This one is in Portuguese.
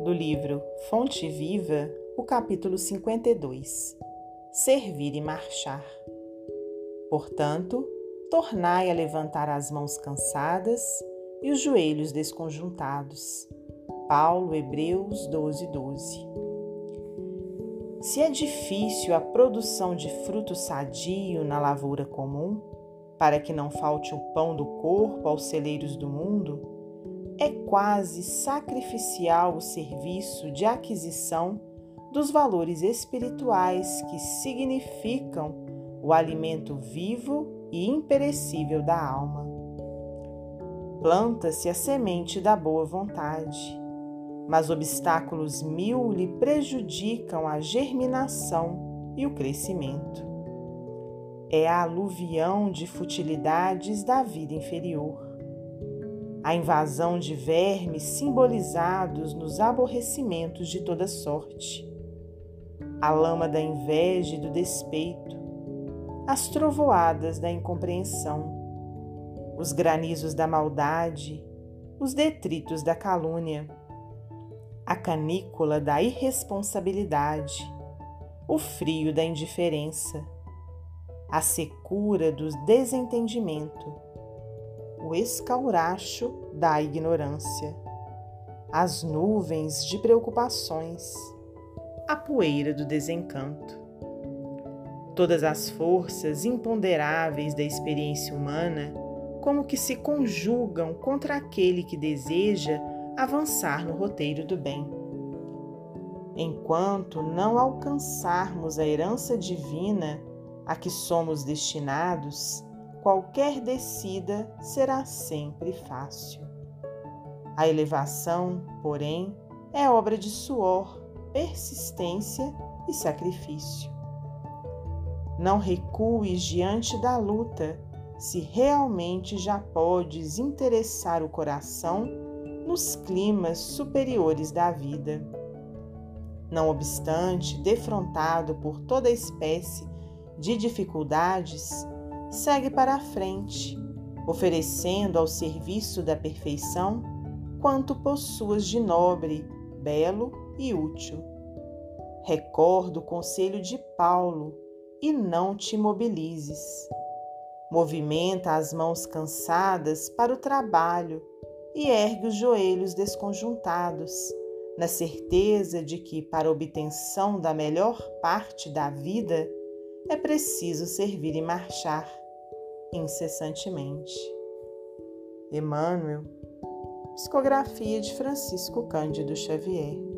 do livro Fonte Viva, o capítulo 52 Servir e marchar. Portanto, tornai a levantar as mãos cansadas e os joelhos desconjuntados. Paulo, Hebreus 12, 12. Se é difícil a produção de fruto sadio na lavoura comum, para que não falte o pão do corpo aos celeiros do mundo, é quase sacrificial o serviço de aquisição dos valores espirituais que significam o alimento vivo e imperecível da alma. Planta-se a semente da boa vontade, mas obstáculos mil lhe prejudicam a germinação e o crescimento. É a aluvião de futilidades da vida inferior a invasão de vermes simbolizados nos aborrecimentos de toda sorte, a lama da inveja e do despeito, as trovoadas da incompreensão, os granizos da maldade, os detritos da calúnia, a canícula da irresponsabilidade, o frio da indiferença, a secura do desentendimento o escauracho da ignorância, as nuvens de preocupações, a poeira do desencanto. Todas as forças imponderáveis da experiência humana como que se conjugam contra aquele que deseja avançar no roteiro do bem. Enquanto não alcançarmos a herança divina a que somos destinados, qualquer descida será sempre fácil. A elevação, porém, é obra de suor, persistência e sacrifício. Não recues diante da luta se realmente já podes interessar o coração nos climas superiores da vida. Não obstante, defrontado por toda espécie de dificuldades, segue para a frente, oferecendo ao serviço da perfeição quanto possuas de nobre, belo e útil. Recorda o conselho de Paulo e não te mobilizes. Movimenta as mãos cansadas para o trabalho e ergue os joelhos desconjuntados, na certeza de que, para obtenção da melhor parte da vida, é preciso servir e marchar incessantemente. Emmanuel, psicografia de Francisco Cândido Xavier.